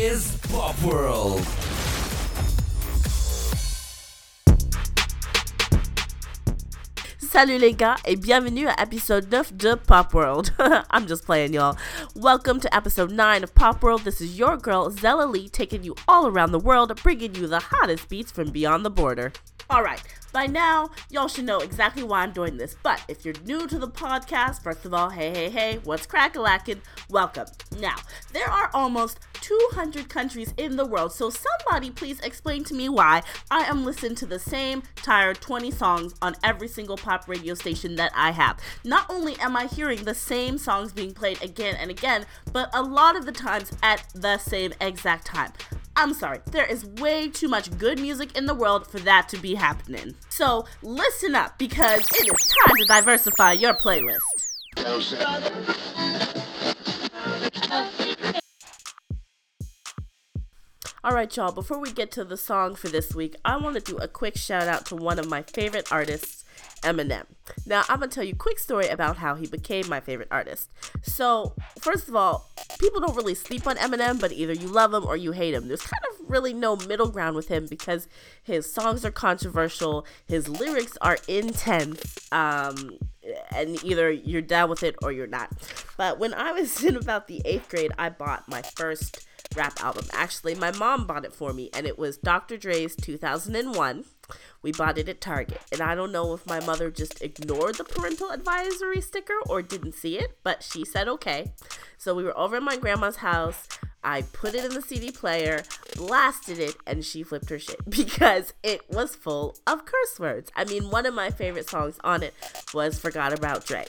is Pop World. Salut les gars et bienvenue à épisode 9 de Pop World. I'm just playing y'all. Welcome to episode 9 of Pop World. This is your girl Zella Lee taking you all around the world, bringing you the hottest beats from beyond the border. Alright, by now, y'all should know exactly why I'm doing this. But if you're new to the podcast, first of all, hey, hey, hey, what's crack a Welcome. Now, there are almost 200 countries in the world, so somebody please explain to me why I am listening to the same tired 20 songs on every single pop radio station that I have. Not only am I hearing the same songs being played again and again, but a lot of the times at the same exact time. I'm sorry, there is way too much good music in the world for that to be happening. So listen up because it is time to diversify your playlist. Alright, y'all, before we get to the song for this week, I want to do a quick shout out to one of my favorite artists Eminem. Now, I'm going to tell you a quick story about how he became my favorite artist. So, first of all, people don't really sleep on Eminem, but either you love him or you hate him. There's kind of really no middle ground with him because his songs are controversial, his lyrics are intense, um, and either you're down with it or you're not. But when I was in about the eighth grade, I bought my first rap album. Actually, my mom bought it for me, and it was Dr. Dre's 2001. We bought it at Target, and I don't know if my mother just ignored the parental advisory sticker or didn't see it, but she said okay. So we were over at my grandma's house. I put it in the CD player, blasted it, and she flipped her shit because it was full of curse words. I mean, one of my favorite songs on it was Forgot About Dre.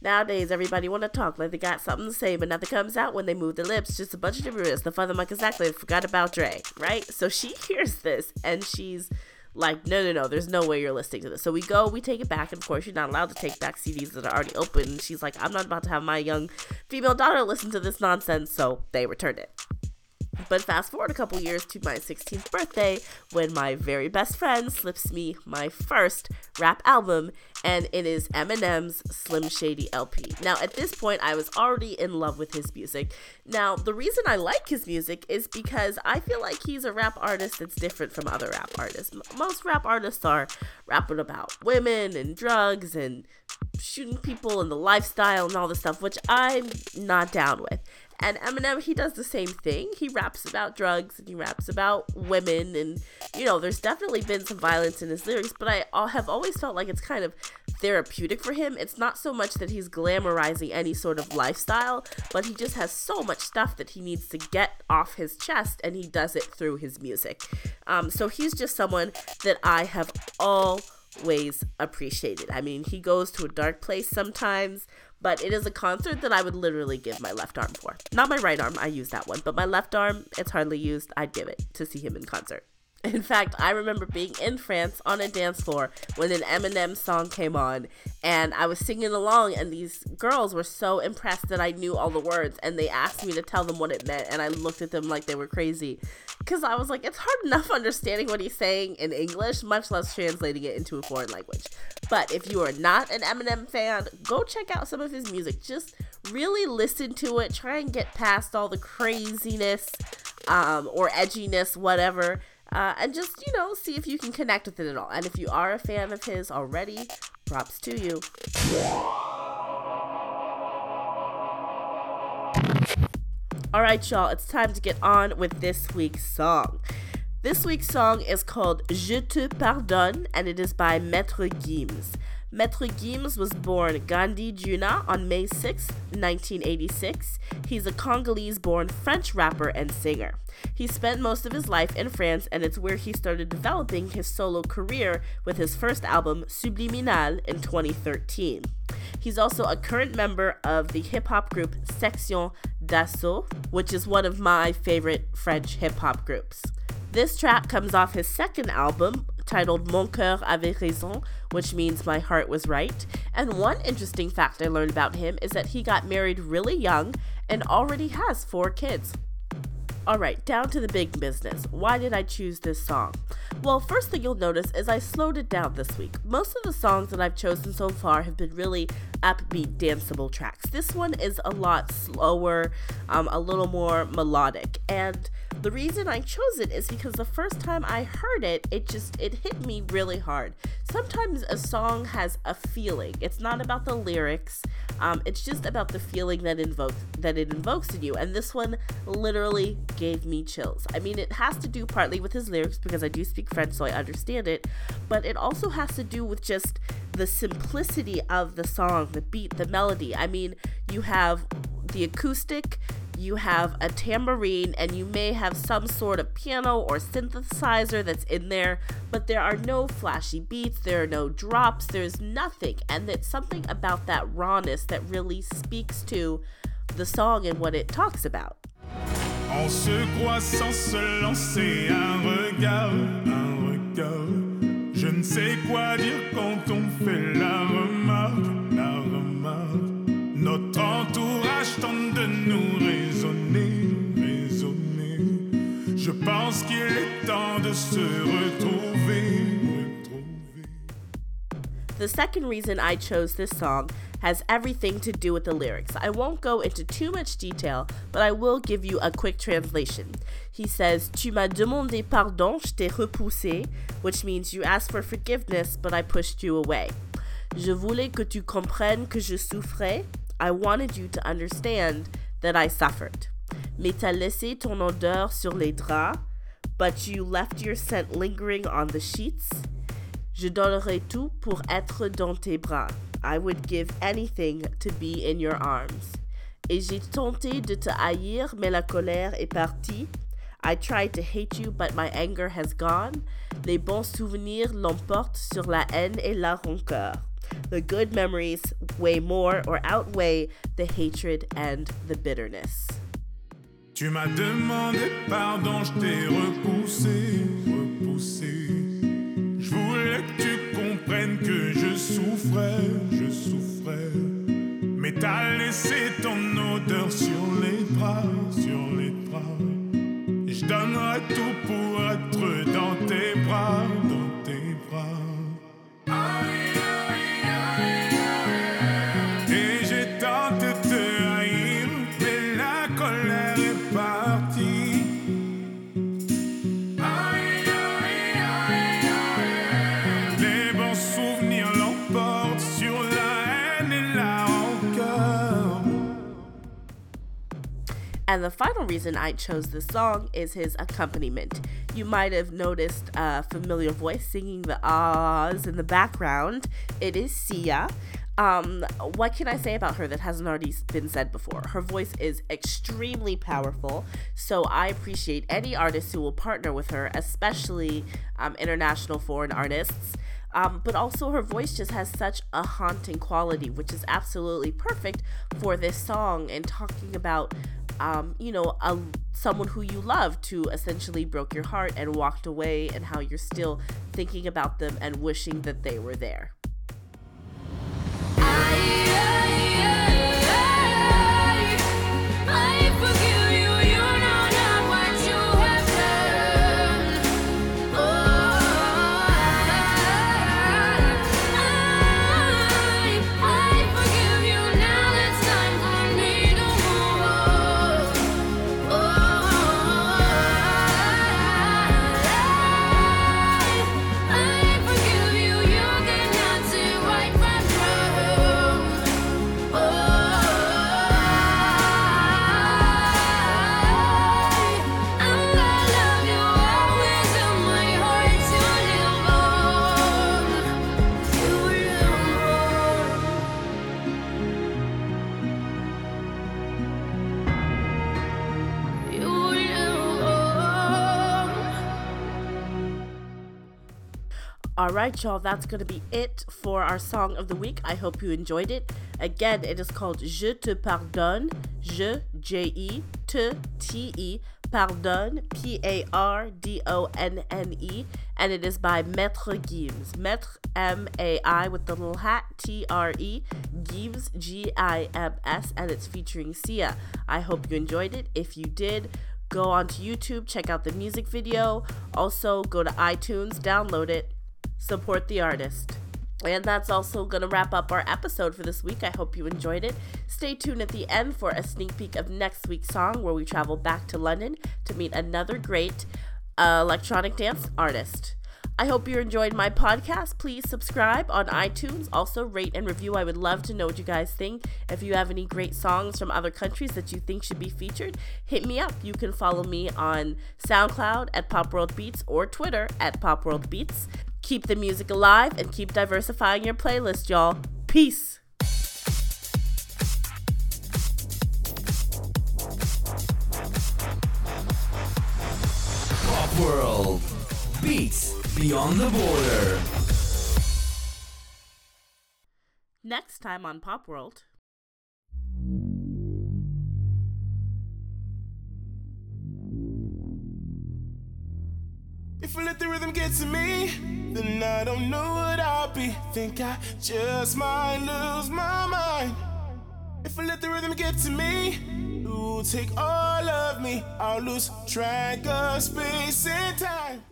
Nowadays, everybody want to talk like they got something to say, but nothing comes out when they move their lips. Just a bunch of gibberish. The father Mike exactly forgot about Dre, right? So she hears this and she's like, no, no, no, there's no way you're listening to this. So we go, we take it back, and of course, you're not allowed to take back CDs that are already open. And she's like, I'm not about to have my young female daughter listen to this nonsense, so they returned it. But fast forward a couple years to my 16th birthday when my very best friend slips me my first rap album, and it is Eminem's Slim Shady LP. Now, at this point, I was already in love with his music. Now, the reason I like his music is because I feel like he's a rap artist that's different from other rap artists. Most rap artists are rapping about women and drugs and shooting people and the lifestyle and all this stuff, which I'm not down with. And Eminem, he does the same thing. He raps about drugs and he raps about women. And, you know, there's definitely been some violence in his lyrics, but I have always felt like it's kind of therapeutic for him. It's not so much that he's glamorizing any sort of lifestyle, but he just has so much stuff that he needs to get off his chest, and he does it through his music. Um, so he's just someone that I have always appreciated. I mean, he goes to a dark place sometimes, but it is a concert that I would literally give my left arm for. Not my right arm, I use that one, but my left arm, it's hardly used. I'd give it to see him in concert. In fact, I remember being in France on a dance floor when an Eminem song came on, and I was singing along, and these girls were so impressed that I knew all the words, and they asked me to tell them what it meant, and I looked at them like they were crazy. Because I was like, it's hard enough understanding what he's saying in English, much less translating it into a foreign language. But if you are not an Eminem fan, go check out some of his music. Just really listen to it, try and get past all the craziness um, or edginess, whatever uh, and just, you know, see if you can connect with it at all. And if you are a fan of his already, props to you. All right, y'all, it's time to get on with this week's song. This week's song is called Je te pardonne and it is by Maître Gims. Maître Gims was born Gandhi Djuna on May 6, 1986. He's a Congolese born French rapper and singer. He spent most of his life in France, and it's where he started developing his solo career with his first album, Subliminal, in 2013. He's also a current member of the hip hop group Sexion d'Assaut, which is one of my favorite French hip hop groups. This track comes off his second album, titled Mon Coeur avait raison, which means my heart was right. And one interesting fact I learned about him is that he got married really young and already has four kids. Alright, down to the big business. Why did I choose this song? Well, first thing you'll notice is I slowed it down this week. Most of the songs that I've chosen so far have been really upbeat, danceable tracks. This one is a lot slower, um, a little more melodic. And the reason I chose it is because the first time I heard it, it just it hit me really hard. Sometimes a song has a feeling. It's not about the lyrics. Um, it's just about the feeling that invokes that it invokes in you. And this one literally gave me chills. I mean, it has to do partly with his lyrics because I do speak French, so I understand it. But it also has to do with just the simplicity of the song, the beat, the melody. I mean, you have the acoustic, you have a tambourine, and you may have some sort of piano or synthesizer that's in there, but there are no flashy beats, there are no drops, there's nothing. And it's something about that rawness that really speaks to the song and what it talks about. On se croit sans se lancer un regard, un regard. Je ne sais quoi dire The second reason I chose this song has everything to do with the lyrics. I won't go into too much detail, but I will give you a quick translation. He says, Tu m'as demandé pardon, je t'ai repoussé, which means you asked for forgiveness, but I pushed you away. Je voulais que tu comprennes que je souffrais. I wanted you to understand that I suffered. Mais t'as laissé ton odeur sur les draps, but you left your scent lingering on the sheets. Je donnerai tout pour être dans tes bras. I would give anything to be in your arms. Et j'ai tenté de te haïr, mais la colère est partie. I tried to hate you, but my anger has gone. Les bons souvenirs l'emportent sur la haine et la rancœur. The good memories weigh more or outweigh the hatred and the bitterness. Tu m'as demandé pardon, je t'ai repoussé, repoussé. Que tu comprennes que je souffrais, je souffrais. Mais t'as laissé ton odeur sur les bras, sur les bras. Je donnerai tout pour And the final reason I chose this song is his accompaniment. You might have noticed a familiar voice singing the ahs in the background. It is Sia. Um, what can I say about her that hasn't already been said before? Her voice is extremely powerful, so I appreciate any artist who will partner with her, especially um, international foreign artists. Um, but also, her voice just has such a haunting quality, which is absolutely perfect for this song and talking about um, you know, a, someone who you love to essentially broke your heart and walked away, and how you're still thinking about them and wishing that they were there. All right, y'all, that's going to be it for our song of the week. I hope you enjoyed it. Again, it is called Je te pardonne, Je, J E, Te, T E, Pardonne, P A R D O N N E, and it is by Maître Gims. Maître M A I with the little hat, T R E, Gims, G I M S, and it's featuring Sia. I hope you enjoyed it. If you did, go onto YouTube, check out the music video. Also, go to iTunes, download it, support the artist. And that's also going to wrap up our episode for this week. I hope you enjoyed it. Stay tuned at the end for a sneak peek of next week's song, where we travel back to London to meet another great uh, electronic dance artist. I hope you enjoyed my podcast. Please subscribe on iTunes. Also, rate and review. I would love to know what you guys think. If you have any great songs from other countries that you think should be featured, hit me up. You can follow me on SoundCloud at Pop World Beats or Twitter at Pop World Beats. Keep the music alive and keep diversifying your playlist, y'all. Peace. Pop World. Beats beyond the border. Next time on Pop World. If I let the rhythm get to me, then I don't know what I'll be. Think I just might lose my mind. If I let the rhythm get to me, it will take all of me. I'll lose track of space and time.